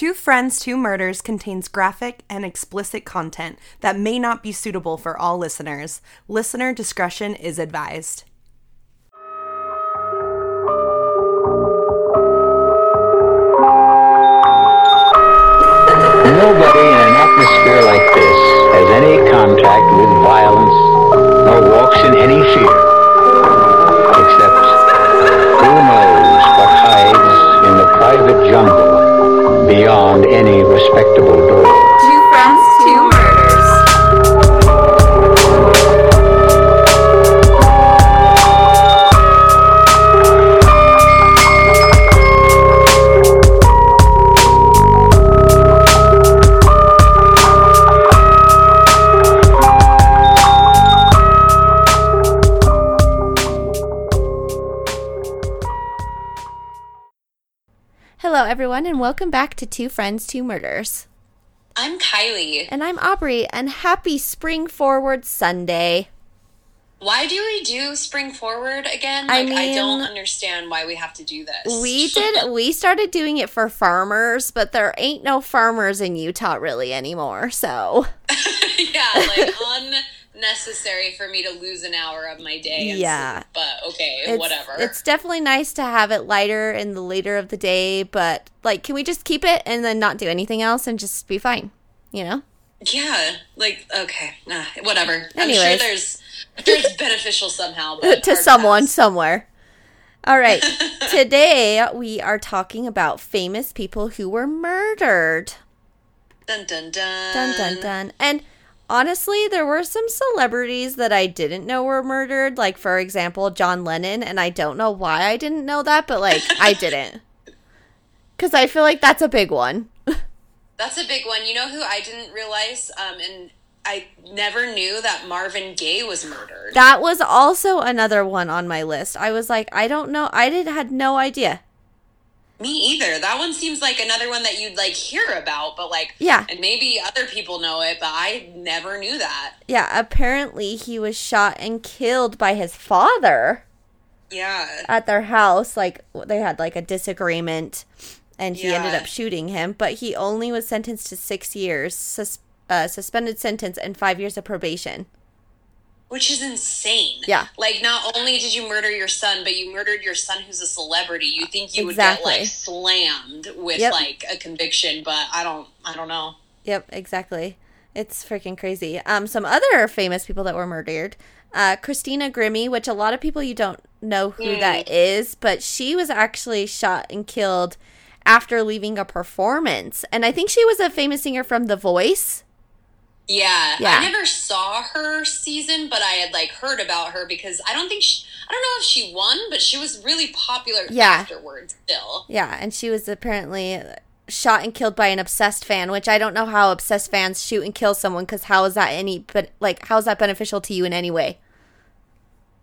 Two Friends, Two Murders contains graphic and explicit content that may not be suitable for all listeners. Listener discretion is advised. Nobody in an atmosphere like this has any contact with violence nor walks in any fear. Except who knows what hides in the private jungle beyond any respectable door. Two friends, two and welcome back to Two Friends, Two Murders. I'm Kylie. And I'm Aubrey, and happy Spring Forward Sunday. Why do we do spring forward again? I Like, I, don't understand why we have to do this. We did, we started doing it for farmers, but there ain't no farmers in Utah really anymore, so. yeah, like unnecessary for me to lose an hour of my day. Yeah. sleep, but okay, It's, whatever. It's definitely nice to have it lighter in the later of the day, but like, can we just keep it and then not do anything else and just be fine? You know? yeah, like okay, nah, whatever. I'm sure Anyways. there's it's beneficial somehow. But to someone pass. somewhere. All right. Today we are talking about famous people who were murdered. Dun dun dun. Dun dun dun. And honestly, there were some celebrities that I didn't know were murdered, like for example, John Lennon, and I don't know why I didn't know that, but like I didn't. Cuz I feel like that's a big one. That's a big one. You know who I didn't realize, um, and I never knew that Marvin Gaye was murdered. That was also another one on my list. I was like, I don't know. I did had no idea. Me either. That one seems like another one that you'd like hear about, but like Yeah. and maybe other people know it, but I never knew that. Yeah, apparently he was shot and killed by his father. Yeah. at their house like they had like a disagreement and he ended up shooting him but he only was sentenced to six years sus- uh, suspended sentence and five years of probation Which is insane. Yeah. Like not only did you murder your son, but you murdered your son who's a celebrity. You think you Exactly. would get like slammed with Yep. like a conviction, but I don't I don't know. yep exactly it's freaking crazy um some other famous people that were murdered uh christina grimmie which a lot of people you don't know who that is but she was actually shot and killed after leaving a performance and i think she was a famous singer from the voice Yeah, Yeah. I never saw her season, but I had like heard about her because I don't think she, I don't know if she won, but she was really popular Yeah. afterwards. Still, Yeah, and she was apparently shot and killed by an obsessed fan, which I don't know how obsessed fans shoot and kill someone because how is that any but like how is that beneficial to you in any way?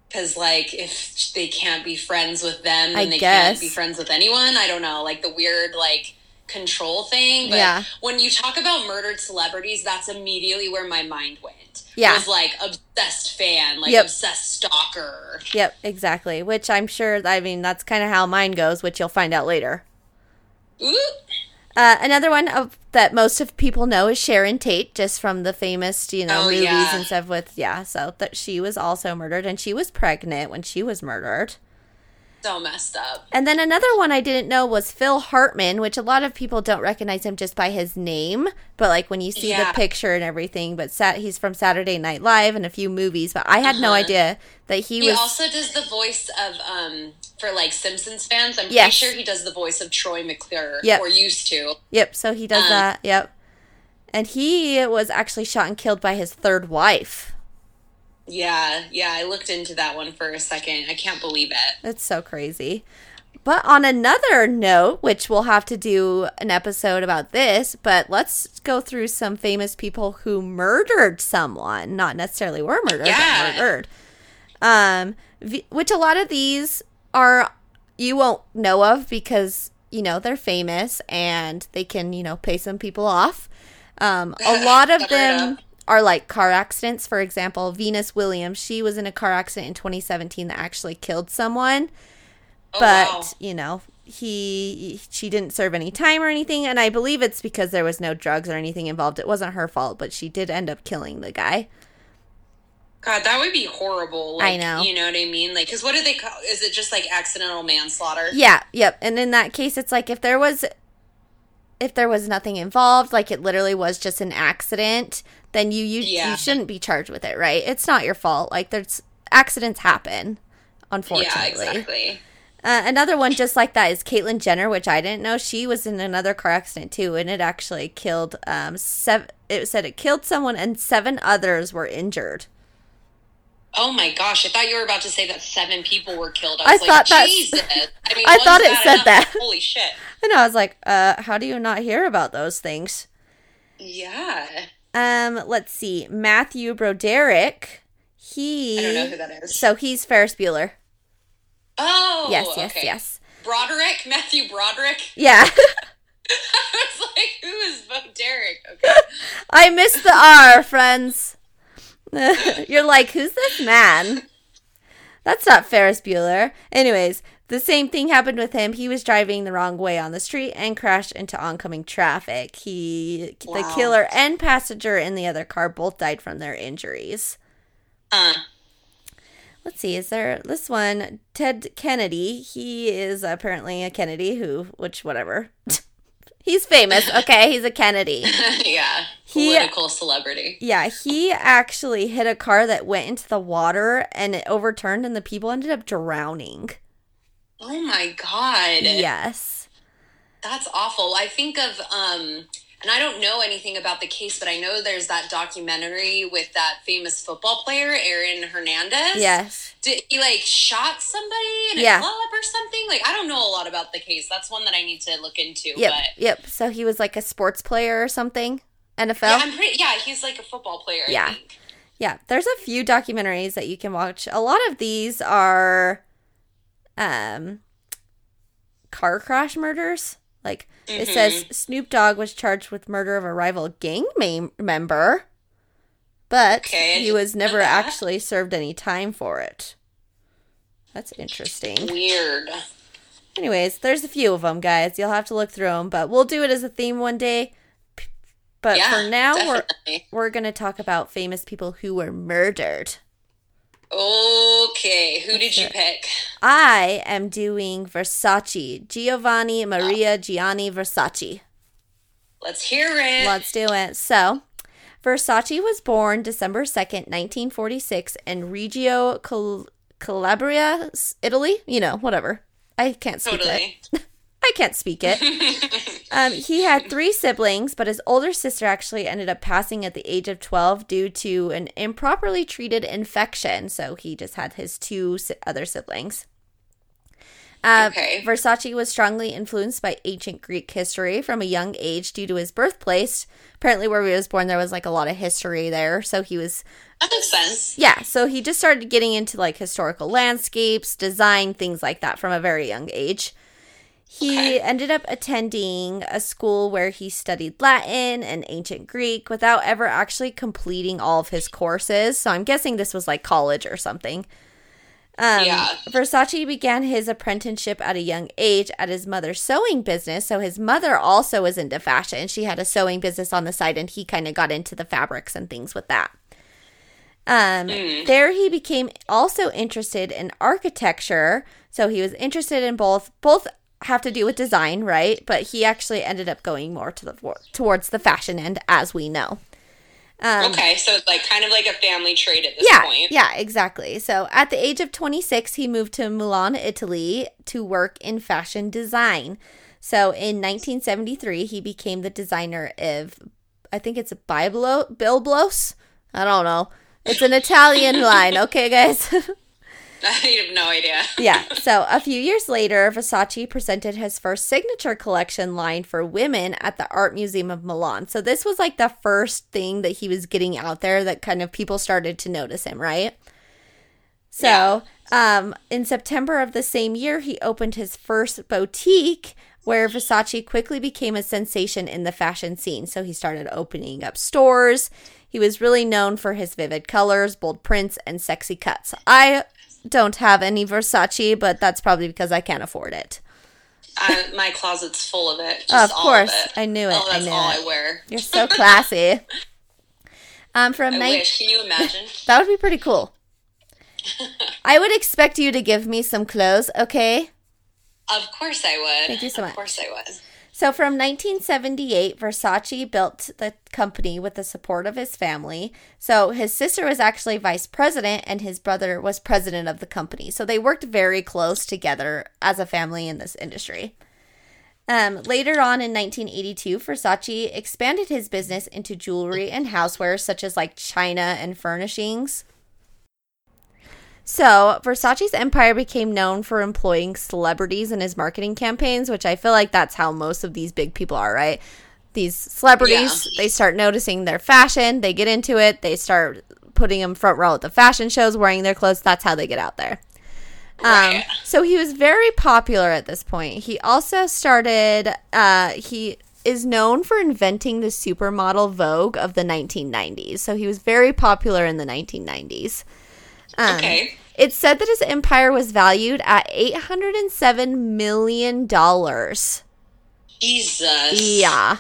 because like if they can't be friends with them, I they guess. can't be friends with anyone. I don't know, like the weird like control thing. But Yeah. when you talk about murdered celebrities, that's immediately where my mind went. Yeah. It was like obsessed fan, like Yep. obsessed stalker. Yep, exactly. Which I'm sure I mean that's kind of how mine goes, which you'll find out later. Ooh. Uh, another one of that most of people know is Sharon Tate, just from the famous, you know, Oh, movies yeah. and stuff. With yeah, so that she was also murdered, and she was pregnant when she was murdered. So messed up. And then another one I didn't know was Phil Hartman, which a lot of people don't recognize him just by his name, but like when you see Yeah. the picture and everything. But sat, he's from Saturday Night Live and a few movies, but I had no Uh-huh. idea that he, He was. also does the voice of um for like Simpsons fans. I'm pretty sure he does the voice of Troy McClure Yep. or used to. yep, so he does Uh. that. Yep, and he was actually shot and killed by his third wife. Yeah, yeah. I looked into that one for a second. I can't believe it. It's so crazy. But on another note, which we'll have to do an episode about this, but let's go through some famous people who murdered someone, not necessarily were murdered, Yeah. but murdered. Um, which a lot of these are you won't know of because you know they're famous and they can you know pay some people off. Um, a lot of them. Are like car accidents. For example, Venus Williams, she was in a car accident in 2017 that actually killed someone Oh, but wow. you know he she didn't serve any time or anything and i believe it's because there was no drugs or anything involved it wasn't her fault but she did end up killing the guy God, that would be horrible. I Like, know. You know what I mean? Like, because what do they call? Is it just like accidental manslaughter? yeah yep and in that case it's like if there was if there was nothing involved like it literally was just an accident then you you, Yeah. you shouldn't be charged with it right it's not your fault like there's accidents happen unfortunately Yeah, exactly. Uh, another one just like that is Caitlyn Jenner, which I didn't know she was in another car accident too, and it actually killed um seven. It said it killed someone and seven others were injured. Oh my gosh! I thought you were about to say that seven people were killed. I I was like, thought that's- Jesus. I mean, I thought it said enough, that. Holy shit! And I was like, uh, how do you not hear about those things? Yeah, Um, let's see, Matthew Broderick. He I don't know who that is. so he's Ferris Bueller. oh, yes, yes, okay. yes. Broderick, Matthew Broderick. Yeah, I was like, who is Bo Derek? Okay. I missed the R, friends. You're like, who's this man? That's not Ferris Bueller. Anyways, the same thing happened with him. He was driving the wrong way on the street and crashed into oncoming traffic. He, the killer and passenger in the other car both died from their injuries. Uh, Let's see, is there this one? Ted Kennedy. He is apparently a Kennedy who, which, whatever. He's famous. Okay, he's a Kennedy. yeah, He- political celebrity. Yeah, he actually hit a car that went into the water and it overturned, and the people ended up drowning. Oh my god. Yes. That's awful. I think of um and I don't know anything about the case, but I know there's that documentary with that famous football player, Aaron Hernandez. Yes. Did he like shot somebody in a club or something? Like I don't know a lot about the case. That's one that I need to look into. Yep. But Yep. So he was like a sports player or something. NFL. yeah, I'm pretty yeah, he's like a football player, Yeah. I think. Yeah, there's a few documentaries that you can watch. A lot of these are um car crash murders. Like it says mm-hmm. Snoop Dogg was charged with murder of a rival gang mem- member, but Okay, he was never actually served any time for it. That's interesting. Weird. Anyways, there's a few of them, guys. You'll have to look through them, but we'll do it as a theme one day. But Yeah, for now, definitely. we're we're gonna talk about famous people who were murdered. Okay, who did you pick? I am doing Versace, Giovanni Maria oh. Gianni Versace. Let's hear it. Let's do it. So, Versace was born December 2nd, 1946, in Reggio Cal- Calabria, Italy. You know, whatever. I can't speak it. I can't speak it. um, he had three siblings, but his older sister actually ended up passing at the age of 12 due to an improperly treated infection. So he just had his two si- other siblings. Uh, Okay. Versace was strongly influenced by ancient Greek history from a young age due to his birthplace. Apparently, where he was born, there was like a lot of history there. So he was That makes sense. yeah, so he just started getting into like historical landscapes, design, things like that from a very young age. He Okay. ended up attending a school where he studied Latin and ancient Greek without ever actually completing all of his courses. So I'm guessing this was like college or something. Um, Yeah. Versace began his apprenticeship at a young age at his mother's sewing business. So his mother also was into fashion. She had a sewing business on the side, and he kind of got into the fabrics and things with that. Um, There he became also interested in architecture. So he was interested in both. Both have to do with design, right? But he actually ended up going more to the towards the fashion end, as we know. okay, so it's like kind of like a family trait at this Um, yeah, point. Yeah, exactly. So at the age of 26, he moved to Milan, Italy to work in fashion design. So in 1973, he became the designer of, I think it's a Biblo, Bilblos. I don't know. It's an Italian line, okay, guys? I have no idea. yeah. So a few years later, Versace presented his first signature collection line for women at the Art Museum of Milan. So this was like the first thing that he was getting out there that kind of people started to notice him, right? So, um, in September of the same year, he opened his first boutique where Versace quickly became a sensation in the fashion scene. So he started opening up stores. He was really known for his vivid colors, bold prints, and sexy cuts. I don't have any Versace, but that's probably because I can't afford it. I, my closet's full of it. Just of course, Of it. I knew it. Oh, I that's knew all it. I wear. You're so classy. um, from I nine- wish. Can you imagine? that would be pretty cool. I would expect you to give me some clothes, okay? Of course I would. Thank you so much. of course I would. So from 1978, Versace built the company with the support of his family. So his sister was actually vice president and his brother was president of the company. So they worked very close together as a family in this industry. Um, later on in 1982, Versace expanded his business into jewelry and housewares such as like china and furnishings. So, Versace's empire became known for employing celebrities in his marketing campaigns, which I feel like that's how most of these big people are, right? These celebrities, Yeah. they start noticing their fashion, they get into it, they start putting them front row at the fashion shows, wearing their clothes. That's how they get out there. Um, so he was very popular at this point. He also started, uh, he is known for inventing the supermodel Vogue of the 1990s. So he was very popular in the 1990s. Um, okay. It's said that his empire was valued at $807 million. Jesus. Yeah.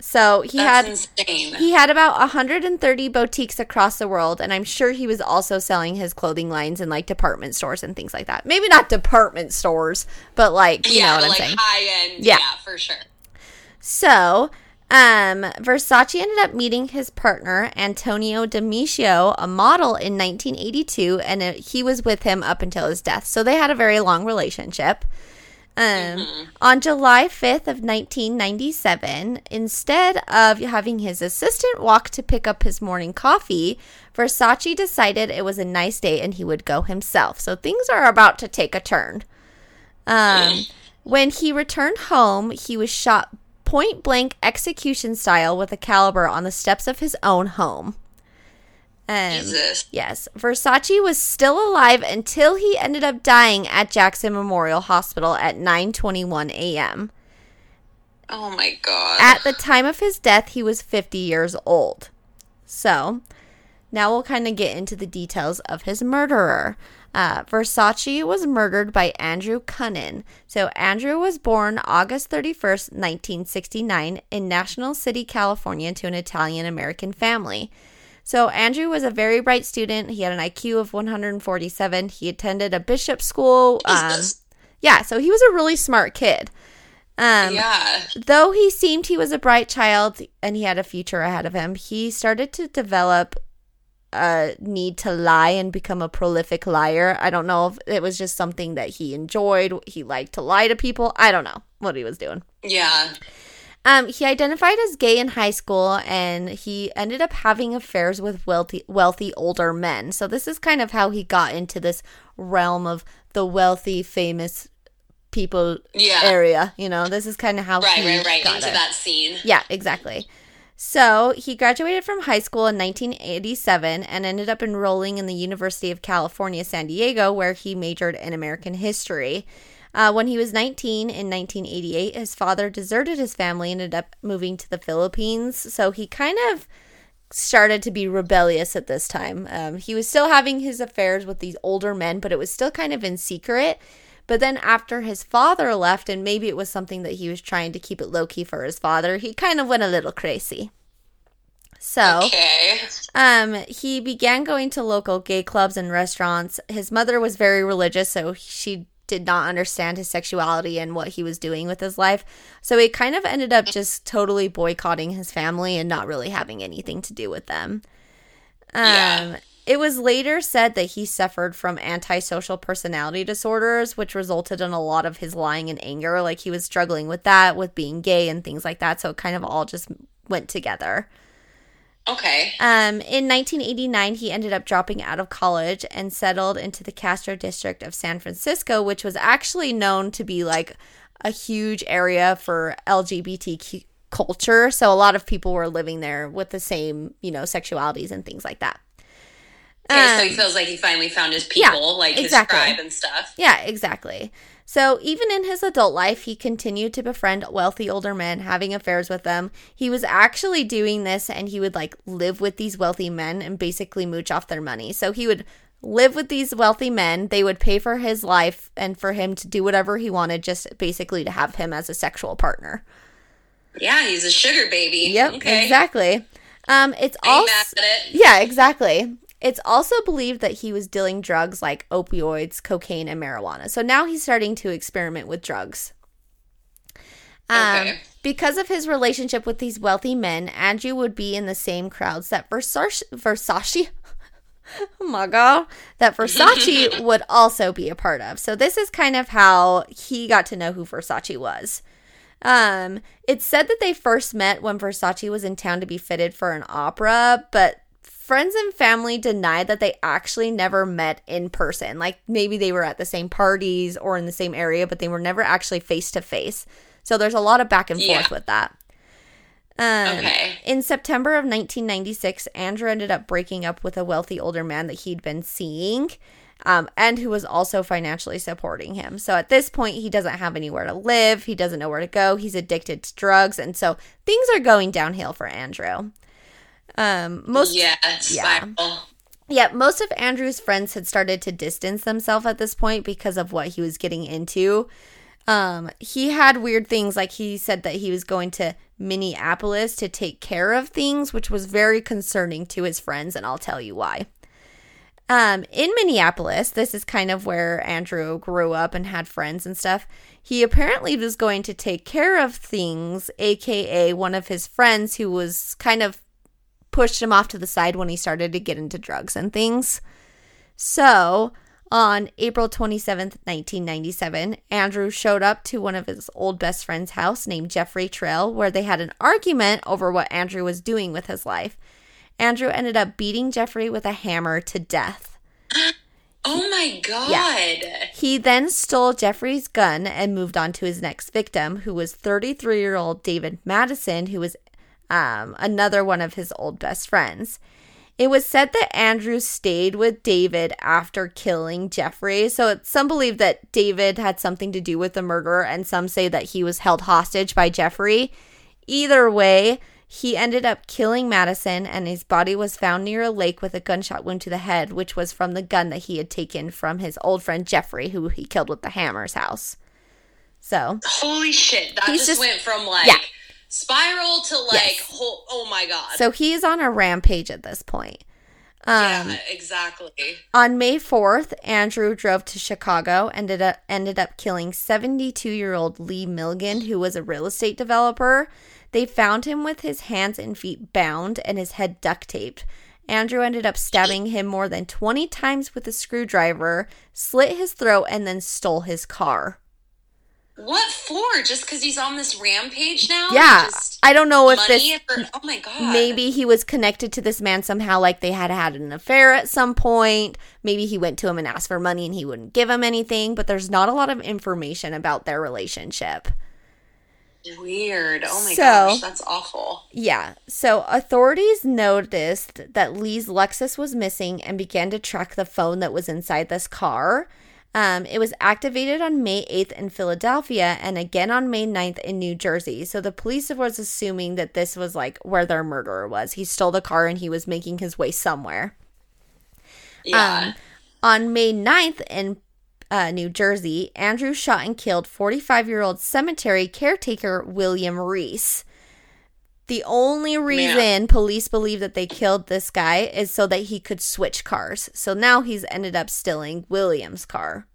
So he That's had insane. he had about 130 boutiques across the world and I'm sure he was also selling his clothing lines in like department stores and things like that. Maybe not department stores, but like, you know what I'm like saying. high end. Yeah. Yeah. for sure. So, um, Versace ended up meeting his partner, Antonio Demisio, a model, in 1982, and it, he was with him up until his death. So they had a very long relationship. Um, On July 5th of 1997, instead of having his assistant walk to pick up his morning coffee, Versace decided it was a nice day and he would go himself. So things are about to take a turn. Um, when he returned home, he was shot point blank execution style with a caliber on the steps of his own home. Um, Jesus. Yes, Versace was still alive until he ended up dying at Jackson Memorial Hospital at 9:21 a.m. Oh my god. At the time of his death, he was 50 years old. So, now we'll kind of get into the details of his murderer. Uh, Versace was murdered by Andrew Cunanan. So, Andrew was born August 31st, 1969, in National City, California, to an Italian American family. So, Andrew was a very bright student. He had an IQ of 147. He attended a bishop school. Um, yeah, so he was a really smart kid. Um, yeah. Though he seemed he was a bright child and he had a future ahead of him, he started to develop a need to lie and become a prolific liar. I don't know if it was just something that he enjoyed. He liked to lie to people. I don't know what he was doing. Yeah. Um, he identified as gay in high school and he ended up having affairs with wealthy wealthy older men. So this is kind of how he got into this realm of the wealthy, famous people Yeah. area. You know, this is kind of how Right, he right, right. got Into it. that scene. Yeah, exactly. So he graduated from high school in 1987 and ended up enrolling in the University of California, San Diego, where he majored in American history. Uh, when he was 19 in 1988, his father deserted his family and ended up moving to the Philippines. So he kind of started to be rebellious at this time. Um, he was still having his affairs with these older men, but it was still kind of in secret. But then after his father left, and maybe it was something that he was trying to keep it low key for his father, he kind of went a little crazy. So, Okay. um, he began going to local gay clubs and restaurants. His mother was very religious, so she did not understand his sexuality and what he was doing with his life. So he kind of ended up just totally boycotting his family and not really having anything to do with them. Um, Yeah. It was later said that he suffered from antisocial personality disorders, which resulted in a lot of his lying and anger. Like he was struggling with that, with being gay and things like that. So it kind of all just went together. Okay. Um, in 1989, he ended up dropping out of college and settled into the Castro district of San Francisco, which was actually known to be like a huge area for LGBTQ culture. So a lot of people were living there with the same, you know, sexualities and things like that. Okay, so Um, he feels like he finally found his yeah, people, like exactly. his tribe and stuff. Yeah, exactly. So even in his adult life, he continued to befriend wealthy older men, having affairs with them. He was actually doing this and he would like live with these wealthy men and basically mooch off their money. So he would live with these wealthy men. They would pay for his life and for him to do whatever he wanted, just basically to have him as a sexual partner. Yeah, he's a sugar baby. Yep, Okay. exactly. Um, it's also it. yeah, exactly. It's also believed that he was dealing drugs like opioids, cocaine, and marijuana. So now he's starting to experiment with drugs. Um, Okay. Because of his relationship with these wealthy men, Andrew would be in the same crowds that Versace, Versace oh my god, that Versace would also be a part of. So this is kind of how he got to know who Versace was. Um, it's said that they first met when Versace was in town to be fitted for an opera, but friends and family denied that they actually never met in person. Like maybe they were at the same parties or in the same area, but they were never actually face to face. So there's a lot of back and forth Yeah. with that. Um, Okay. In September of 1996, Andrew ended up breaking up with a wealthy older man that he'd been seeing. Um, and who was also financially supporting him. So at this point, he doesn't have anywhere to live. He doesn't know where to go. He's addicted to drugs. And so things are going downhill for Andrew. Um, most yeah, yeah. most of Andrew's friends had started to distance themselves at this point because of what he was getting into. Um, he had weird things like he said that he was going to Minneapolis to take care of things, which was very concerning to his friends, and I'll tell you why. Um, in Minneapolis, this is kind of where Andrew grew up and had friends and stuff. He apparently was going to take care of things, aka one of his friends who was kind of pushed him off to the side when he started to get into drugs and things. So, on April 27th, 1997, Andrew showed up to one of his old best friend's house named Jeffrey Trail, where they had an argument over what Andrew was doing with his life. Andrew ended up beating Jeffrey with a hammer to death. Oh my god. Yeah. He then stole Jeffrey's gun and moved on to his next victim, who was 33 year old David Madison, who was um, another one of his old best friends. It was said that Andrew stayed with David after killing Jeffrey. So some believe that David had something to do with the murder, and some say that he was held hostage by Jeffrey. Either way, he ended up killing Madison, and his body was found near a lake with a gunshot wound to the head, which was from the gun that he had taken from his old friend Jeffrey, who he killed with the hammer's house. So, Holy shit. That just, just- went from like Yeah. Spiral to like Yes. whole, oh my god. so he's on a rampage at this point. Um, yeah, exactly. On May 4th, Andrew drove to Chicago and ended up, ended up killing 72 year old Lee Milligan, who was a real estate developer. They found him with his hands and feet bound and his head duct taped. Andrew ended up stabbing him more than 20 times with a screwdriver, slit his throat, and then stole his car. What for? Just because he's on this rampage now? Yeah, I don't know if money this. for, oh my god. Maybe he was connected to this man somehow, like they had had an affair at some point. Maybe he went to him and asked for money and he wouldn't give him anything, but there's not a lot of information about their relationship. Weird. Oh my So- gosh, that's awful. Yeah, so authorities noticed that Lee's Lexus was missing and began to track the phone that was inside this car. Um, it was activated on May 8th in Philadelphia and again on May 9th in New Jersey. So the police was assuming that this was like where their murderer was. He stole the car and he was making his way somewhere. Yeah. Um, on May 9th in uh, New Jersey, Andrew shot and killed 45 year old cemetery caretaker William Reese. The only reason police believe that they killed this guy is so that he could switch cars. So now he's ended up stealing William's car.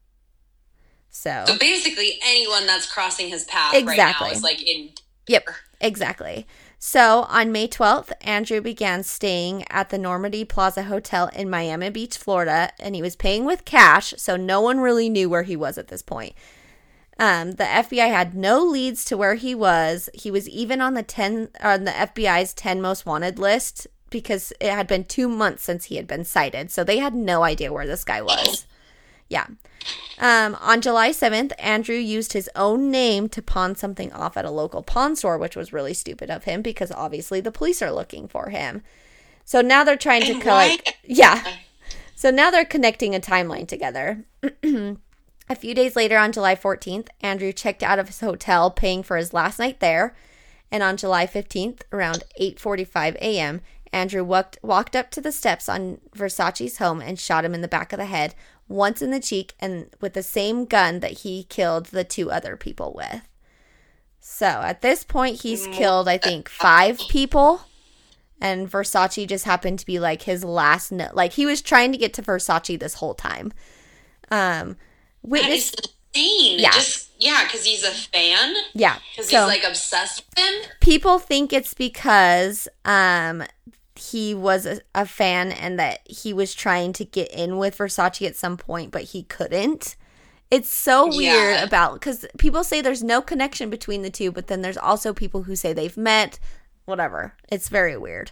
So, so basically, anyone that's crossing his path right Exactly. now is like in. Yep, exactly. So on May 12th, Andrew began staying at the Normandy Plaza Hotel in Miami Beach, Florida, and he was paying with cash, so no one really knew where he was at this point. Um, the FBI had no leads to where he was. He was even on the ten on the FBI's ten most wanted list because it had been two months since he had been sighted, so they had no idea where this guy was. Yeah. Um, on July 7th, Andrew used his own name to pawn something off at a local pawn store, which was really stupid of him because obviously the police are looking for him. So now they're trying to collect. Yeah. So now they're connecting a timeline together. a few days later, on July 14th, Andrew checked out of his hotel, paying for his last night there. And on July 15th, around 8:45 a.m., Andrew walked, walked up to the steps on Versace's home and shot him in the back of the head, once in the cheek, and with the same gun that he killed the two other people with. So at this point, he's killed, I think, five people. And Versace just happened to be like his last note. Like he was trying to get to Versace this whole time. Um, witness, is insane. Yeah. Just yeah, because he's a fan. yeah. Because So he's like obsessed with him. people think it's because um he was a, a fan and that he was trying to get in with Versace at some point, but he couldn't. It's so weird Yeah. about because people say there's no connection between the two, but then there's also people who say they've met, whatever. It's very weird.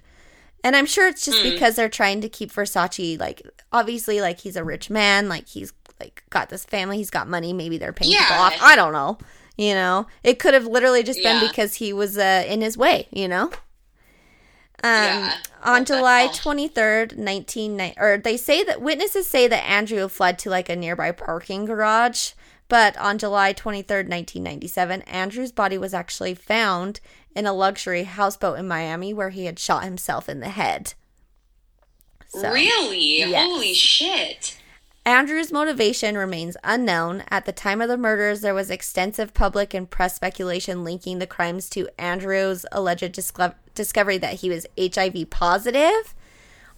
And I'm sure it's just because they're trying to keep Versace like obviously like he's a rich man, like he's like got this family, he's got money, maybe they're paying people off. I don't know. You know, it could have literally just been because he was uh, in his way. You know. Um, Yeah. on July hell? twenty third, nineteen ninety, or they say that witnesses say that Andrew fled to like a nearby parking garage. But on July twenty third, nineteen ninety seven, Andrew's body was actually found in a luxury houseboat in Miami where he had shot himself in the head. So- really? Yes. Holy shit. Andrew's motivation remains unknown. At the time of the murders, there was extensive public and press speculation linking the crimes to Andrew's alleged disco- discovery that he was HIV positive,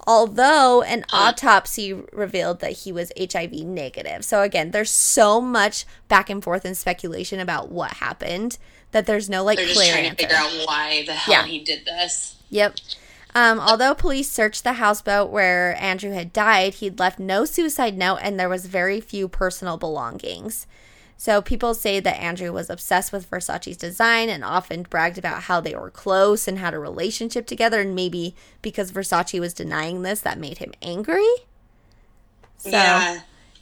although an autopsy revealed that he was HIV negative. So, again, there's so much back and forth and speculation about what happened that there's no like They're just clear trying answer. to figure out why the hell Yeah. he did this. Yep. Um, although police searched the houseboat where Andrew had died, he'd left no suicide note and there was very few personal belongings. So people say that Andrew was obsessed with Versace's design and often bragged about how they were close and had a relationship together. And maybe because Versace was denying this, that made him angry. So yeah.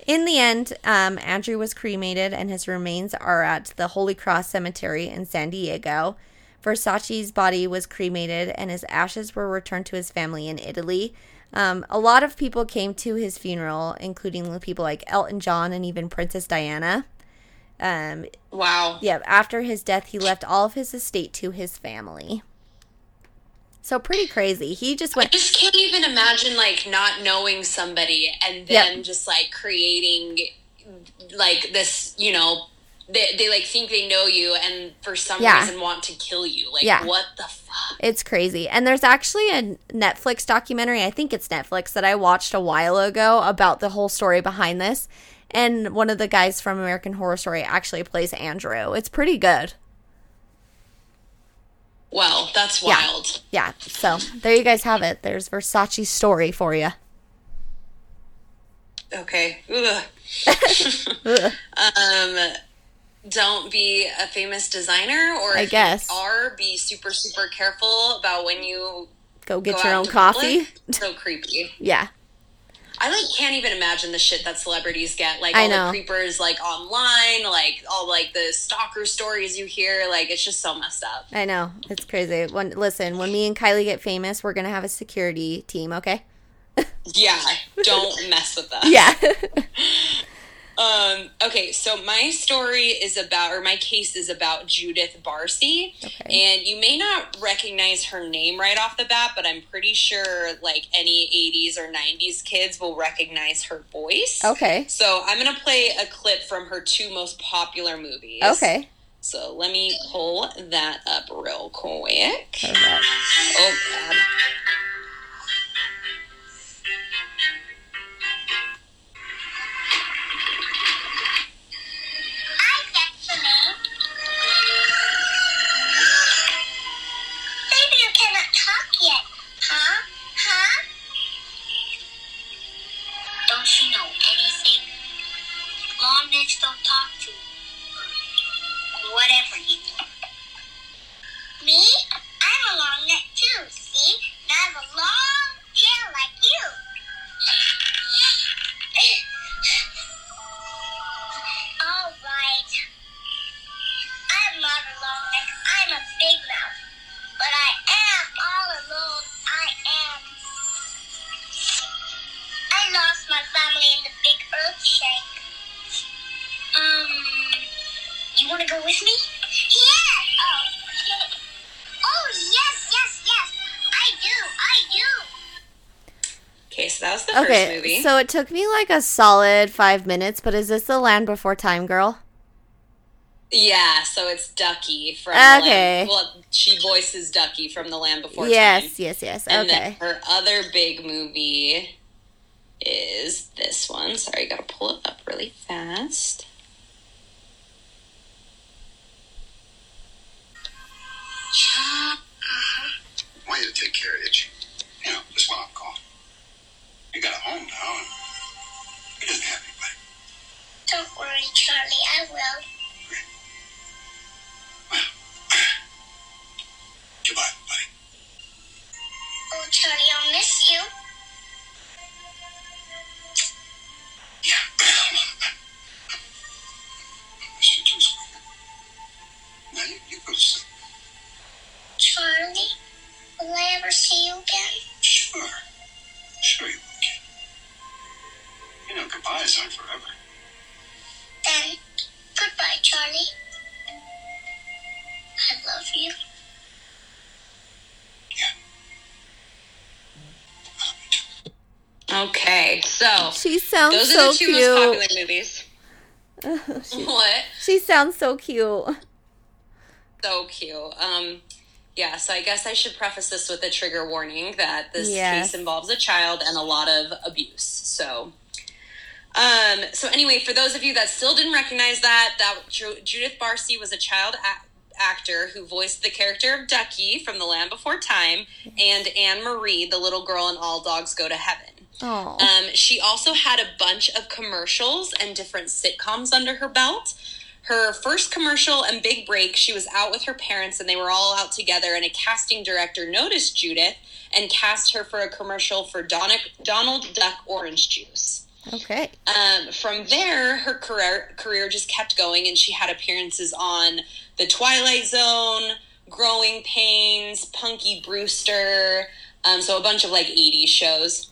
in the end, um, Andrew was cremated, and his remains are at the Holy Cross Cemetery in San Diego. Versace's body was cremated, and his ashes were returned to his family in Italy. Um, a lot of people came to his funeral, including people like Elton John and even Princess Diana. Um, Wow. yeah, after his death, he left all of his estate to his family. So pretty crazy. He just went. I just can't even imagine like not knowing somebody and then just like creating like this, you know, they, they like think they know you and for some Yeah. reason want to kill you. Like Yeah. what the fuck? It's crazy. And there's actually a Netflix documentary, I think it's Netflix, that I watched a while ago about the whole story behind this. And one of the guys from American Horror Story actually plays Andrew. It's pretty good. Well, that's wild. Yeah. So there you guys have it. There's Versace's story for you. Okay. Ugh. um don't be a famous designer or I guess. are be super super careful about when you Go get go your own coffee. public. so creepy Yeah. I like can't even imagine the shit that celebrities get. Like I all know. the creepers like online, like all like the stalker stories you hear, like it's just so messed up. I know. It's crazy. When listen, when me and Kylie get famous, we're gonna have a security team, okay? Yeah, don't mess with us. Yeah. Um, okay, so my story is about, or my case is about Judith Barsi. Okay. And you may not recognize her name right off the bat, but I'm pretty sure like any 80s or 90s kids will recognize her voice. okay. So I'm going to play a clip from her two most popular movies. Okay. So let me pull that up real quick. Oh, God. Long necks don't talk to whatever you with me? Yes. Oh. oh yes, yes, yes. I do. I do. Okay, so that was the first Okay, movie. so it took me like a solid five minutes, but is this the Land Before Time girl? yeah, so it's Ducky from Okay. the Land. Well, she voices Ducky from The Land Before yes, Time. yes, yes. And okay. then her other big movie is this one. Sorry, I gotta pull it up really fast. I want you to take care of Itchy. You know, just while I'm gone. You got a home now, and he doesn't have anybody. Don't worry, Charlie. I will. Well, goodbye, buddy. Oh, Charlie, I'll miss you. Okay, so she sounds those so are the two cute. most popular movies. she, What? she sounds so cute. So cute. Um, yeah, so I guess I should preface this with a trigger warning that this Yes. case involves a child and a lot of abuse. So, um, so anyway, for those of you that still didn't recognize that, that Ju- Judith Barsi was a child a- actor who voiced the character of Ducky from The Land Before Time, and Anne Marie, the little girl in All Dogs Go to Heaven. Oh, Um, she also had a bunch of commercials and different sitcoms under her belt. Her first commercial and big break, she was out with her parents and they were all out together, and a casting director noticed Judith and cast her for a commercial for Donald, Donald Duck Orange Juice. okay. Um, from there, her career career just kept going, and she had appearances on The Twilight Zone, Growing Pains, Punky Brewster, um, so a bunch of like '80s shows.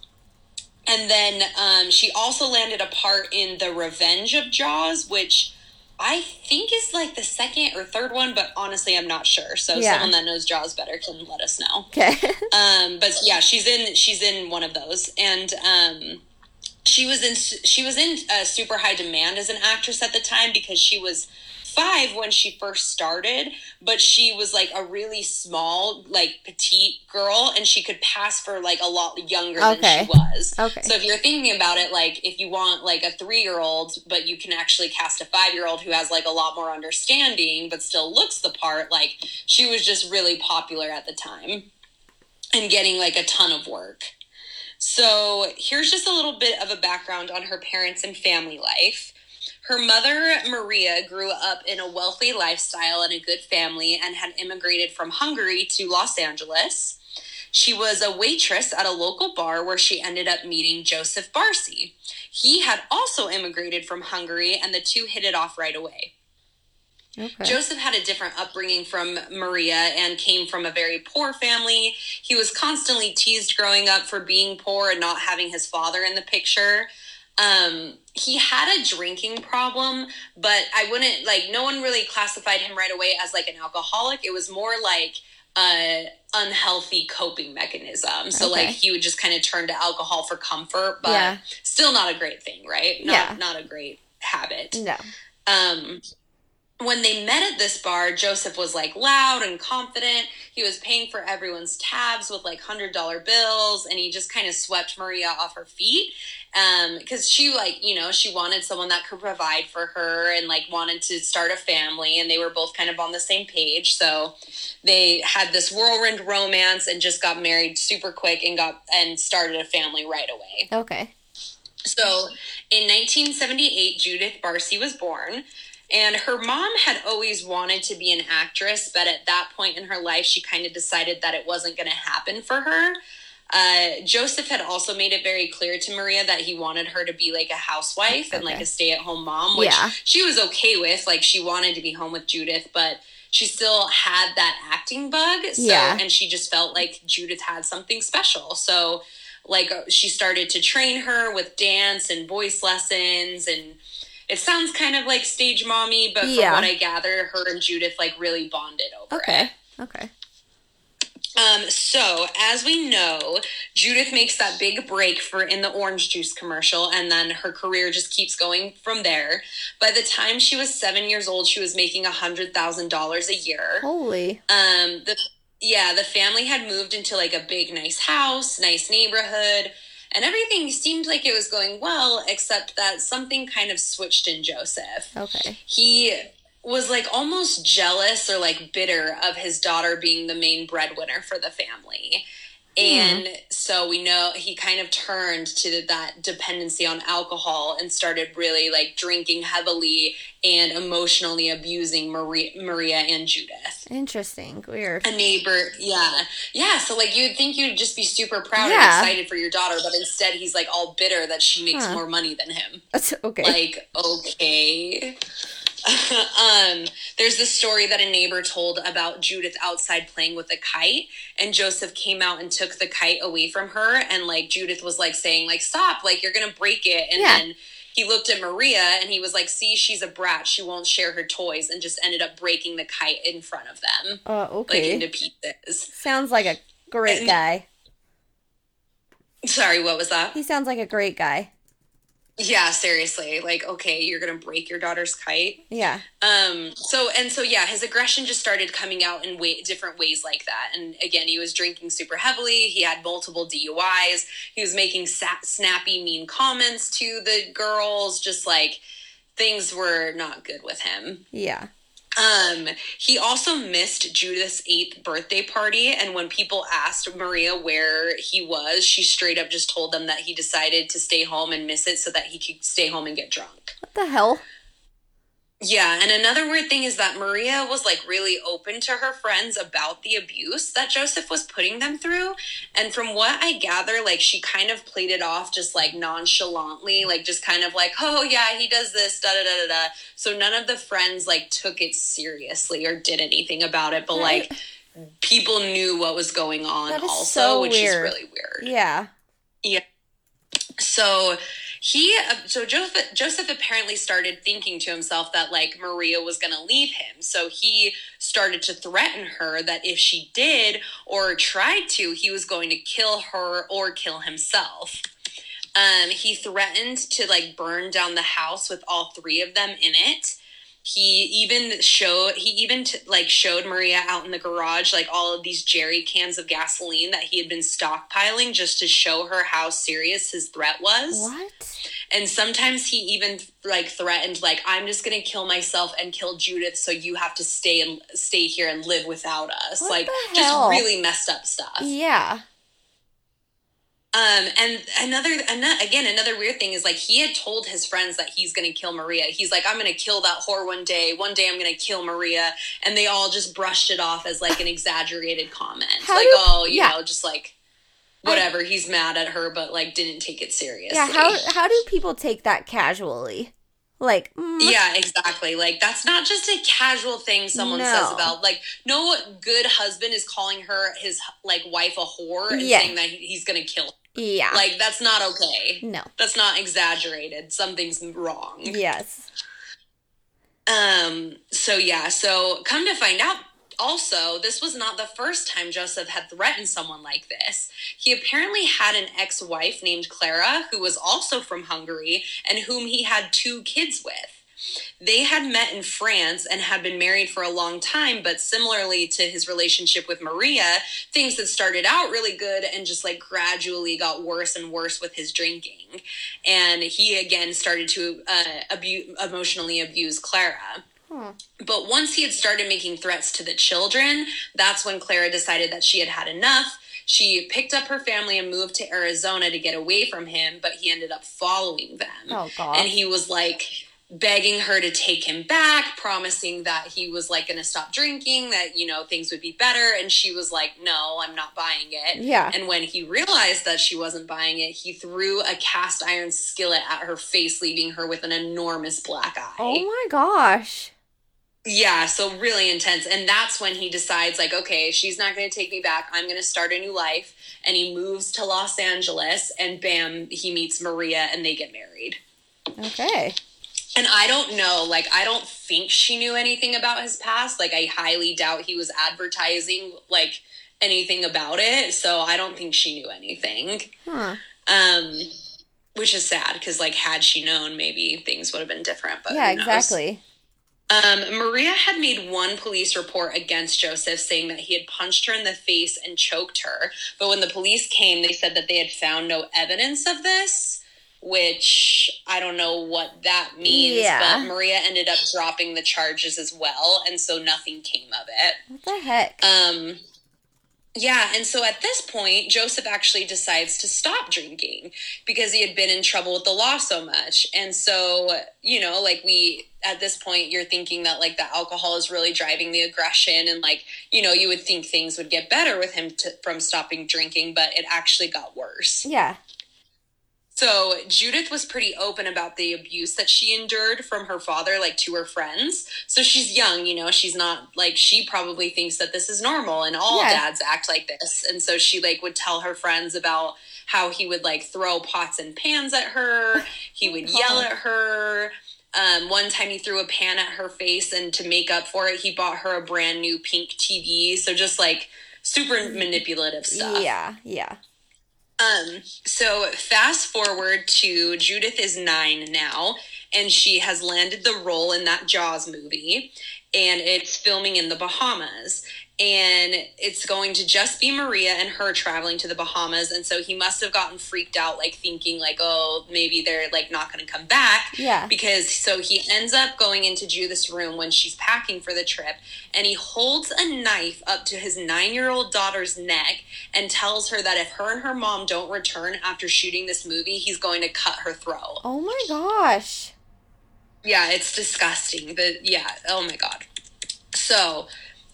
And then um, she also landed a part in The Revenge of Jaws, which I think is like the second or third one, but honestly, I'm not sure. So Yeah. someone that knows Jaws better can let us know Okay. um but yeah she's in she's in one of those and um she was in she was in uh, super high demand as an actress at the time because she was five when she first started but she was like a really small like petite girl and she could pass for like a lot younger than she was Okay. so if you're thinking about it like if you want like a three year old but you can actually cast a five year old who has like a lot more understanding but still looks the part like she was just really popular at the time and getting like a ton of work. So here's just a little bit of a background on her parents and family life. Her mother, Maria, grew up in a wealthy lifestyle and a good family and had immigrated from Hungary to Los Angeles. She was a waitress at a local bar where she ended up meeting Joseph Barsi. He had also immigrated from Hungary and the two hit it off right away. Okay. Joseph had a different upbringing from Maria and came from a very poor family. He was constantly teased growing up for being poor and not having his father in the picture. Um, he had a drinking problem, but I wouldn't like, no one really classified him right away as like an alcoholic. It was more like a unhealthy coping mechanism. So Okay. like he would just kind of turn to alcohol for comfort, but Yeah. still not a great thing, right? Not, Yeah. not a great habit no. um when they met at this bar joseph was like loud and confident he was paying for everyone's tabs with like hundred dollar bills and he just kind of swept maria off her feet um because she like you know she wanted someone that could provide for her and like wanted to start a family and they were both kind of on the same page so they had this whirlwind romance and just got married super quick and got and started a family right away Okay. so in 1978, Judith Barsi was born. And her mom had always wanted to be an actress, but at that point in her life, she kind of decided that it wasn't going to happen for her. Uh, Joseph had also made it very clear to Maria that he wanted her to be like a housewife and like a stay at home mom, which Yeah. she was okay with. Like she wanted to be home with Judith, but she still had that acting bug. So, Yeah. and she just felt like Judith had something special. So, like uh, she started to train her with dance and voice lessons and it sounds kind of like stage mommy but from Yeah. what i gather her and judith like really bonded over Okay. it Okay. Um, so as we know, Judith makes that big break for in the orange juice commercial, and then her career just keeps going from there. By the time she was seven years old, she was making a hundred thousand dollars a year. Holy. Um, the yeah, the family had moved into like a big, nice house, nice neighborhood, and everything seemed like it was going well, except that something kind of switched in Joseph Okay. he was like almost jealous or like bitter of his daughter being the main breadwinner for the family. And so we know he kind of turned to that dependency on alcohol and started really like drinking heavily and emotionally abusing Maria, Maria and Judith. Interesting. Weird. A neighbor, yeah, yeah. So like you'd think you'd just be super proud Yeah. and excited for your daughter, but instead he's like all bitter that she makes Huh. more money than him That's okay. like okay um there's this story that a neighbor told about judith outside playing with a kite and joseph came out and took the kite away from her and like judith was like saying like stop like you're gonna break it and Yeah. then he looked at maria and he was like see she's a brat she won't share her toys and just ended up breaking the kite in front of them uh, like okay. into pieces Sounds like a great guy. sorry what was that He sounds like a great guy. Yeah seriously like okay you're gonna break your daughter's kite Yeah. Um. So and so, yeah, his aggression just started coming out in way, different ways like that. And again, he was drinking super heavily. He had multiple DUIs. He was making sa- snappy, mean comments to the girls. Just like things were not good with him. Yeah. Um, he also missed Judith's eighth birthday party, and when people asked Maria where he was, she straight up just told them that he decided to stay home and miss it so that he could stay home and get drunk. What the hell? Yeah, and another weird thing is that Maria was like really open to her friends about the abuse that Joseph was putting them through. And from what I gather, like she kind of played it off just like nonchalantly, like just kind of like, oh yeah, he does this, da da da da da. So none of the friends like took it seriously or did anything about it, but like people knew what was going on also, so which is really weird. Yeah. Yeah. So he, uh, so Joseph, Joseph apparently started thinking to himself that like Maria was going to leave him. So he started to threaten her that if she did or tried to, he was going to kill her or kill himself. Um, he threatened to like burn down the house with all three of them in it. He even showed he even t- like showed Maria out in the garage like all of these jerry cans of gasoline that he had been stockpiling just to show her how serious his threat was. What? And sometimes he even like threatened like I'm just going to kill myself and kill Judith so you have to stay and stay here and live without us. What like just really messed up stuff. Yeah. Um, and another, another, again, another weird thing is like he had told his friends that he's going to kill Maria. He's like, I'm going to kill that whore one day. One day I'm going to kill Maria. And they all just brushed it off as like an exaggerated comment. How like, do- oh, you yeah. know, just like whatever. he's mad at her, but like didn't take it seriously. Yeah. How how do people take that casually? Like, mm, Yeah, exactly. Like that's not just a casual thing someone says about like no good husband is calling her his like wife a whore and Yeah. saying that he's to kill. her. yeah. Like that's not okay. no. That's not exaggerated. Something's wrong. Yes. Um, so yeah, so come to find out also, this was not the first time Joseph had threatened someone like this. He apparently had an ex-wife named Clara who was also from Hungary and whom he had two kids with. They had met in France and had been married for a long time, but similarly to his relationship with Maria, things had started out really good and just like gradually got worse and worse with his drinking. And he again started to uh, abuse, emotionally abuse Clara. But once he had started making threats to the children, that's when Clara decided that she had had enough. She picked up her family and moved to Arizona to get away from him, but he ended up following them. Oh, gosh. And he was like begging her to take him back, promising that he was like going to stop drinking, that, you know, things would be better. And she was like, no, I'm not buying it. Yeah. And when he realized that she wasn't buying it, he threw a cast iron skillet at her face, leaving her with an enormous black eye. Oh my gosh. Yeah, so really intense. And that's when he decides, like, okay, she's not going to take me back. I'm going to start a new life. And he moves to Los Angeles, and bam, he meets Maria, and they get married. Okay. And I don't know, like, I don't think she knew anything about his past. Like, I highly doubt he was advertising, like, anything about it. So I don't think she knew anything. Huh. Um, which is sad because, like, had she known, maybe things would have been different. But Yeah, exactly. Um, Maria had made one police report against Joseph saying that he had punched her in the face and choked her. But when the police came, they said that they had found no evidence of this, which I don't know what that means. Yeah. But Maria ended up dropping the charges as well, and so nothing came of it. What the heck? Um, yeah, and so at this point, Joseph actually decides to stop drinking because he had been in trouble with the law so much. And so, you know, like we, at this point, you're thinking that like the alcohol is really driving the aggression, and like, you know, you would think things would get better with him to, from stopping drinking, but it actually got worse. yeah. So Judith was pretty open about the abuse that she endured from her father, like to her friends. So she's young, you know, she's not like she probably thinks that this is normal and all Yeah. dads act like this. And so she like would tell her friends about how he would like throw pots and pans at her, he would yell at her. Um, one time he threw a pan at her face, and to make up for it, he bought her a brand new pink TV. So just like super manipulative stuff. Yeah. Yeah. Um, so fast forward to Judith is nine now, and she has landed the role in that Jaws movie, and it's filming in the Bahamas. And it's going to just be Maria and her traveling to the Bahamas, and so he must have gotten freaked out, like thinking like, oh, maybe they're like not going to come back. Yeah. Because so he ends up going into Judith's room when she's packing for the trip, and he holds a knife up to his nine-year-old daughter's neck and tells her that if her and her mom don't return after shooting this movie, he's going to cut her throat. Oh my gosh. Yeah, it's disgusting. But yeah, oh my god. So,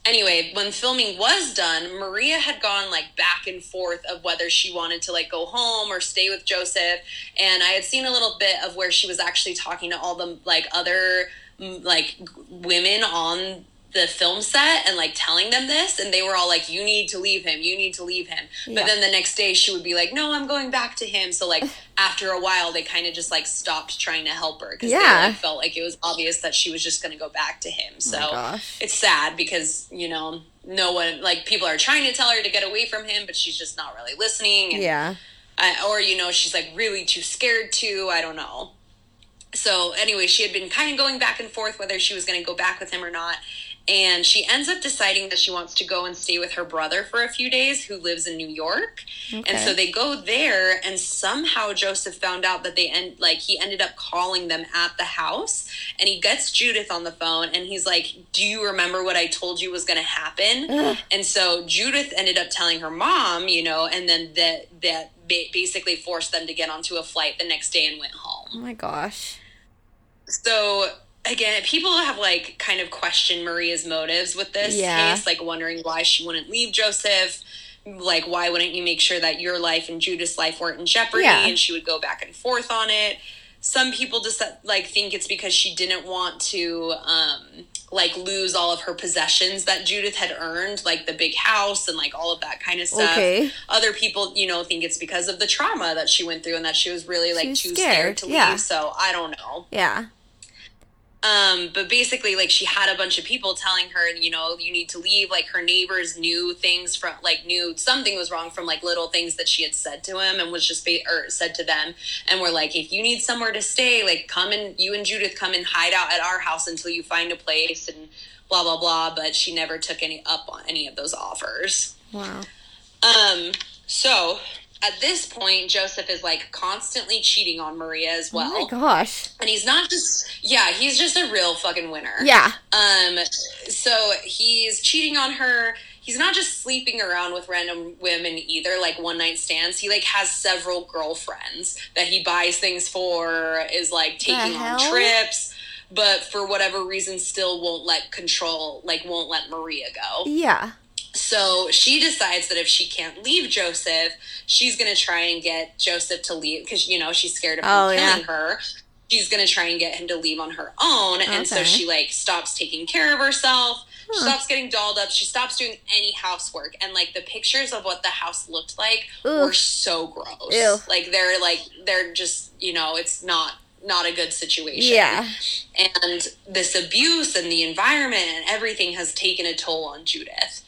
anyway, when filming was done, Maria had gone like back and forth of whether she wanted to like go home or stay with Joseph, and I had seen a little bit of where she was actually talking to all the like other like women on the film set and like telling them this and they were all like you need to leave him you need to leave him Yeah. but then the next day she would be like no i'm going back to him so like after a while they kind of just like stopped trying to help her because they Yeah. like, felt like it was obvious that she was just going to go back to him so Oh it's sad because you know no one like people are trying to tell her to get away from him but she's just not really listening and Yeah. uh, or you know she's like really too scared to i don't know so anyway she had been kind of going back and forth whether she was going to go back with him or not and she ends up deciding that she wants to go and stay with her brother for a few days who lives in new york and so they go there and somehow joseph found out that they end like he ended up calling them at the house and he gets judith on the phone and he's like do you remember what i told you was going to happen Ugh. and so Judith ended up telling her mom, you know, and then that that basically forced them to get onto a flight the next day and went home. Oh my gosh. So again, people have like kind of questioned Maria's motives with this Yeah. case, like wondering why she wouldn't leave Joseph. Like, why wouldn't you make sure that your life and Judith's life weren't in jeopardy? Yeah. And she would go back and forth on it. Some people just like think it's because she didn't want to um, like lose all of her possessions that Judith had earned, like the big house and like all of that kind of stuff. Okay. Other people, you know, think it's because of the trauma that she went through and that she was really like too scared, scared, to yeah. leave. So I don't know. Yeah. Um, but basically, like she had a bunch of people telling her, you know, you need to leave. Like her neighbors knew things from, like knew something was wrong from like little things that she had said to him and was just ba- or said to them, and were like, if you need somewhere to stay, like come and you and Judith come and hide out at our house until you find a place and blah blah blah. But she never took any up on any of those offers. Wow. Um, so at this point, Joseph is like constantly cheating on Maria as well. oh my gosh. And he's not just yeah, he's just a real fucking winner. Yeah. Um so he's cheating on her. He's not just sleeping around with random women either, like one night stands. He like has several girlfriends that he buys things for, is like taking on trips, but for whatever reason still won't let control like won't let Maria go. Yeah. So she decides that if she can't leave Joseph, she's going to try and get Joseph to leave because, you know, she's scared of him Oh, yeah. killing her. She's going to try and get him to leave on her own. And so she, like, stops taking care of herself. She stops getting dolled up. She stops doing any housework. And, like, the pictures of what the house looked like Ugh. were so gross. Ew. Like, they're, like, they're just, you know, it's not. Not a good situation. Yeah. And this abuse and the environment and everything has taken a toll on Judith.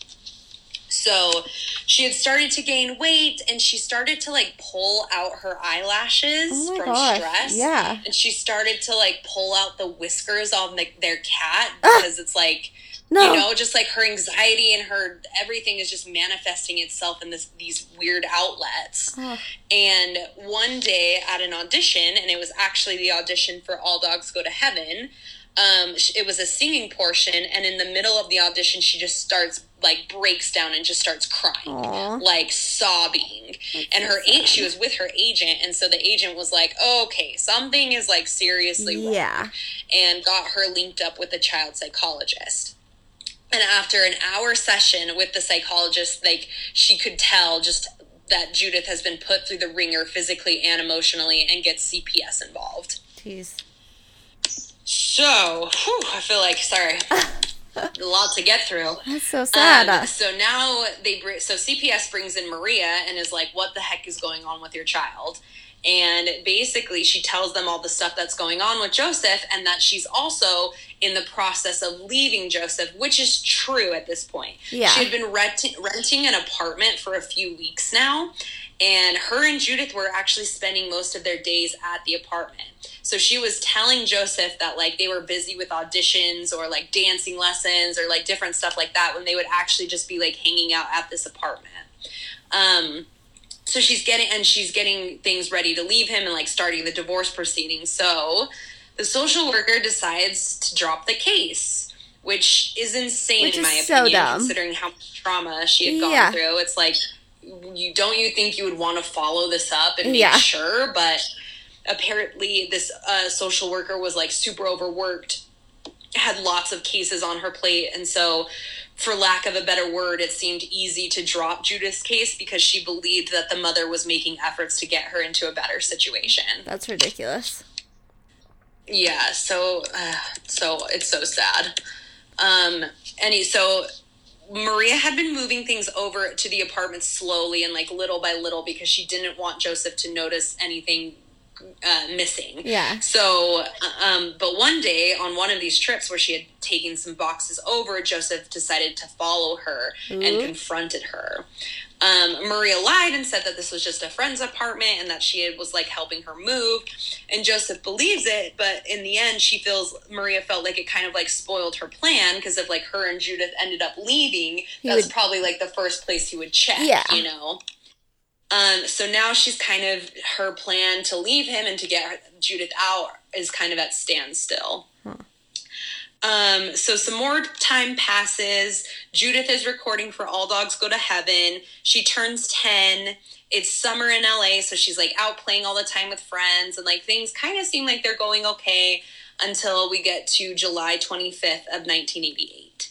So she had started to gain weight and she started to like pull out her eyelashes Oh from gosh, stress. yeah. And she started to like pull out the whiskers on the, their cat ah! because it's like No. you know, just like her anxiety and her everything is just manifesting itself in this these weird outlets. Oh. And one day at an audition, and it was actually the audition for All Dogs Go to Heaven. Um, it was a singing portion, and in the middle of the audition, she just starts like breaks down and just starts crying, Aw. like sobbing. and her aunt, she was with her agent, and so the agent was like, "Okay, something is like seriously wrong." Yeah. and got her linked up with a child psychologist. And after an hour session with the psychologist, like she could tell just that Judith has been put through the ringer physically and emotionally and gets CPS involved. Jeez. So, whew, I feel like, sorry, a lot to get through. That's so sad. Um, so now they bring, so CPS brings in Maria and is like, "What the heck is going on with your child?" And basically, she tells them all the stuff that's going on with Joseph, and that she's also in the process of leaving Joseph, which is true at this point. Yeah. she had been renting renting an apartment for a few weeks now, and her and Judith were actually spending most of their days at the apartment. So she was telling Joseph that like they were busy with auditions or like dancing lessons or like different stuff like that when they would actually just be like hanging out at this apartment. Um so she's getting and she's getting things ready to leave him and like starting the divorce proceedings. So the social worker decides to drop the case, which is insane Which in my is so opinion dumb. considering how much trauma she had gone Yeah. through. It's like you don't you think you would want to follow this up and make Yeah. sure, but apparently this uh, social worker was like super overworked had lots of cases on her plate and so for lack of a better word it seemed easy to drop judith's case because she believed that the mother was making efforts to get her into a better situation That's ridiculous. yeah so uh, so it's so sad um he- so maria had been moving things over to the apartment slowly and like little by little because she didn't want joseph to notice anything uh, missing Yeah. so, um, but one day on one of these trips where she had taken some boxes over, Joseph decided to follow her and confronted her. Um, Maria lied and said that this was just a friend's apartment and that she was like helping her move. And Joseph believes it, but in the end, she feels Maria felt like it kind of like spoiled her plan because if like her and Judith ended up leaving, He that's would- probably like the first place he would check. Yeah. you know. Um, so now she's kind of her plan to leave him and to get Judith out is kind of at standstill. Um, so some more time passes. Judith is recording for All Dogs Go to Heaven. She turns 10. It's summer in LA, so she's like out playing all the time with friends, and like things kind of seem like they're going okay until we get to July 25th of 1988.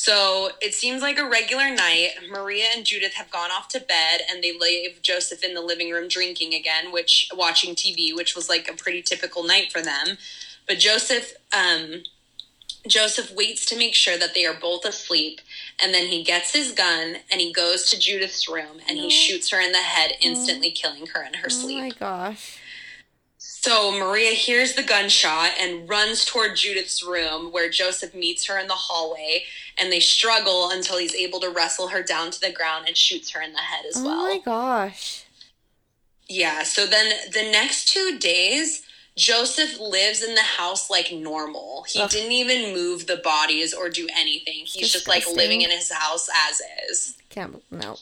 So it seems like a regular night. Maria and Judith have gone off to bed and they leave Joseph in the living room drinking again, which watching TV, which was like a pretty typical night for them. But Joseph um Joseph waits to make sure that they are both asleep and then he gets his gun and he goes to Judith's room and he shoots her in the head, instantly killing her in her sleep. Oh my gosh. So Maria hears the gunshot and runs toward Judith's room where Joseph meets her in the hallway and they struggle until he's able to wrestle her down to the ground and shoots her in the head as Oh well. Oh my gosh. Yeah, so then the next 2 days Joseph lives in the house like normal. He Ugh. didn't even move the bodies or do anything. He's just like living in his house as is. Can't. No.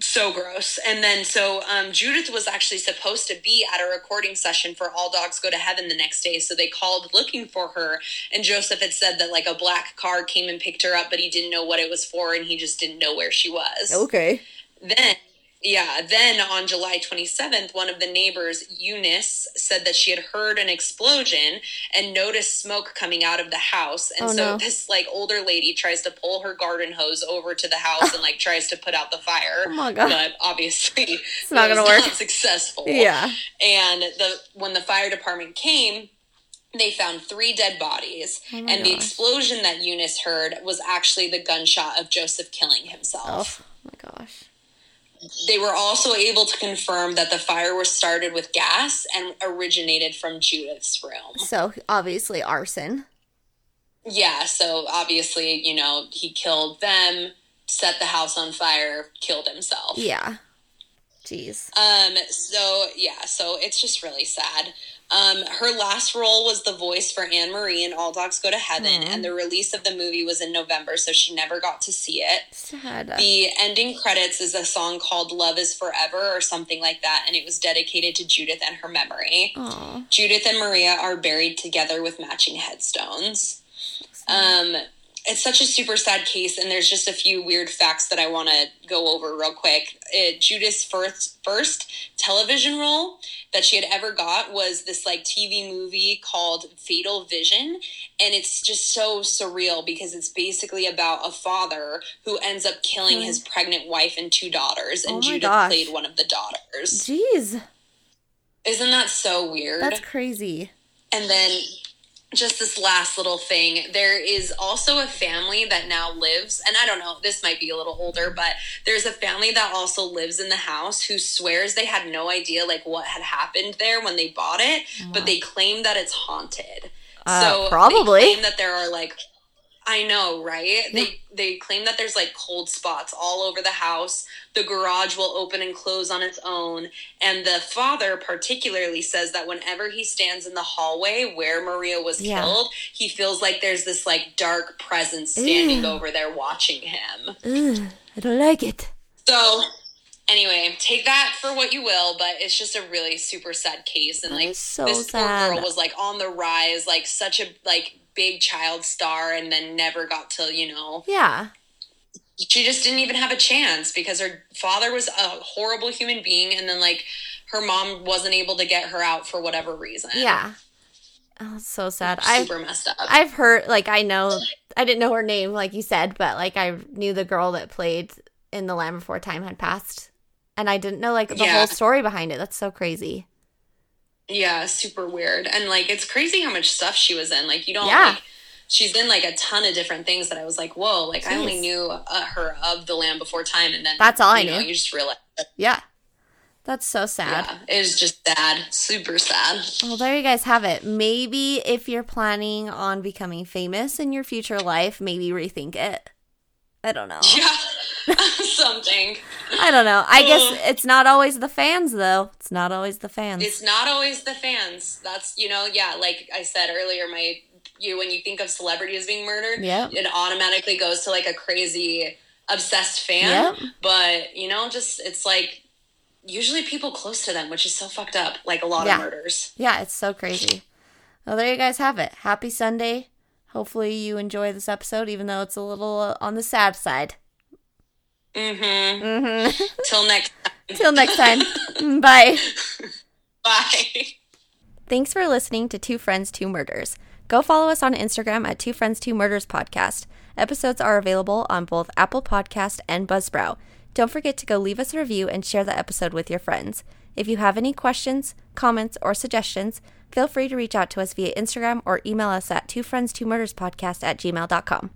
So gross. And then so um, judith was actually supposed to be at a recording session for all dogs go to heaven the next day. So they called looking for her and joseph had said that like a black car came and picked her up but he didn't know what it was for and he just didn't know where she was. Okay. then yeah then on july 27th one of the neighbors eunice said that she had heard an explosion and noticed smoke coming out of the house and Oh, so no. this like older lady tries to pull her garden hose over to the house and like tries to put out the fire Oh my God. but obviously it's not gonna work. successful Yeah. and the when the fire department came they found three dead bodies Oh and the explosion that eunice heard was actually the gunshot of joseph killing himself. Oh my gosh. They were also able to confirm that the fire was started with gas and originated from Judith's room. So obviously arson. Yeah, so obviously, you know, he killed them, set the house on fire, killed himself. Yeah. Jeez. Um, so yeah, so it's just really sad. Um, her last role was the voice for Anne Marie in All Dogs Go to Heaven, and the release of the movie was in November, so she never got to see it. Sad. The ending credits is a song called Love is Forever or something like that, and it was dedicated to Judith and her memory. Aw. Judith and Maria are buried together with matching headstones. Um, it's such a super sad case, and there's just a few weird facts that I want to go over real quick. It, Judith's first first television role that she had ever got was this like TV movie called Fatal Vision, and it's just so surreal because it's basically about a father who ends up killing hmm. his pregnant wife and two daughters, and Oh Judith gosh. played one of the daughters. Jeez. Isn't that so weird? That's crazy. And then just this last little thing. There is also a family that now lives and i don't know this might be a little older but there's a family that also lives in the house who swears they had no idea like what had happened there when they bought it but they claim that it's haunted. Uh, so probably. they claim that there are like I know, right? They they claim that there's like cold spots all over the house. The garage will open and close on its own, and the father particularly says that whenever he stands in the hallway where Maria was Yeah. killed, he feels like there's this like dark presence standing Ew. over there watching him. Ugh, I don't like it. So anyway, take that for what you will, but it's just a really super sad case, and like so this poor girl was like on the rise, like such a like big child star, and then never got to you know Yeah. she just didn't even have a chance because her father was a horrible human being, and then like her mom wasn't able to get her out for whatever reason. Yeah. Oh, so sad. I've super messed up. I've heard like I know I didn't know her name like you said, but like I knew the girl that played in The Land Before Time had passed. And I didn't know like the Yeah. whole story behind it. That's so crazy. Yeah, super weird. And like it's crazy how much stuff she was in. Like you don't Yeah. like she's in like a ton of different things that I was like, whoa, like I only knew uh, her of the land before time and then That's all I you know, knew. You just realize Yeah. That's so sad. yeah, it was just sad, super sad. Well, there you guys have it. Maybe if you're planning on becoming famous in your future life, maybe rethink it. I don't know. Yeah. Something. I don't know. I guess it's not always the fans though. It's not always the fans. It's not always the fans. That's you know, yeah, like I said earlier, my you when you think of celebrities being murdered, Yep. it automatically goes to like a crazy obsessed fan. Yep. But you know, just it's like usually people close to them, which is so fucked up. Like a lot Yeah. of murders. Yeah, it's so crazy. Well, there you guys have it. Happy Sunday. Hopefully you enjoy this episode, even though it's a little uh, on the sad side. Mm-hmm. Mm-hmm. Till next time. Till next time. Bye. Bye. Thanks for listening to Two Friends, Two Murders. Go follow us on Instagram at Two Friends, Two Murders Podcast. Episodes are available on both Apple Podcast and Buzzsprout. Don't forget to go leave us a review and share the episode with your friends. If you have any questions, comments, or suggestions, feel free to reach out to us via Instagram or email us at two friends two murders podcast at gmail.com.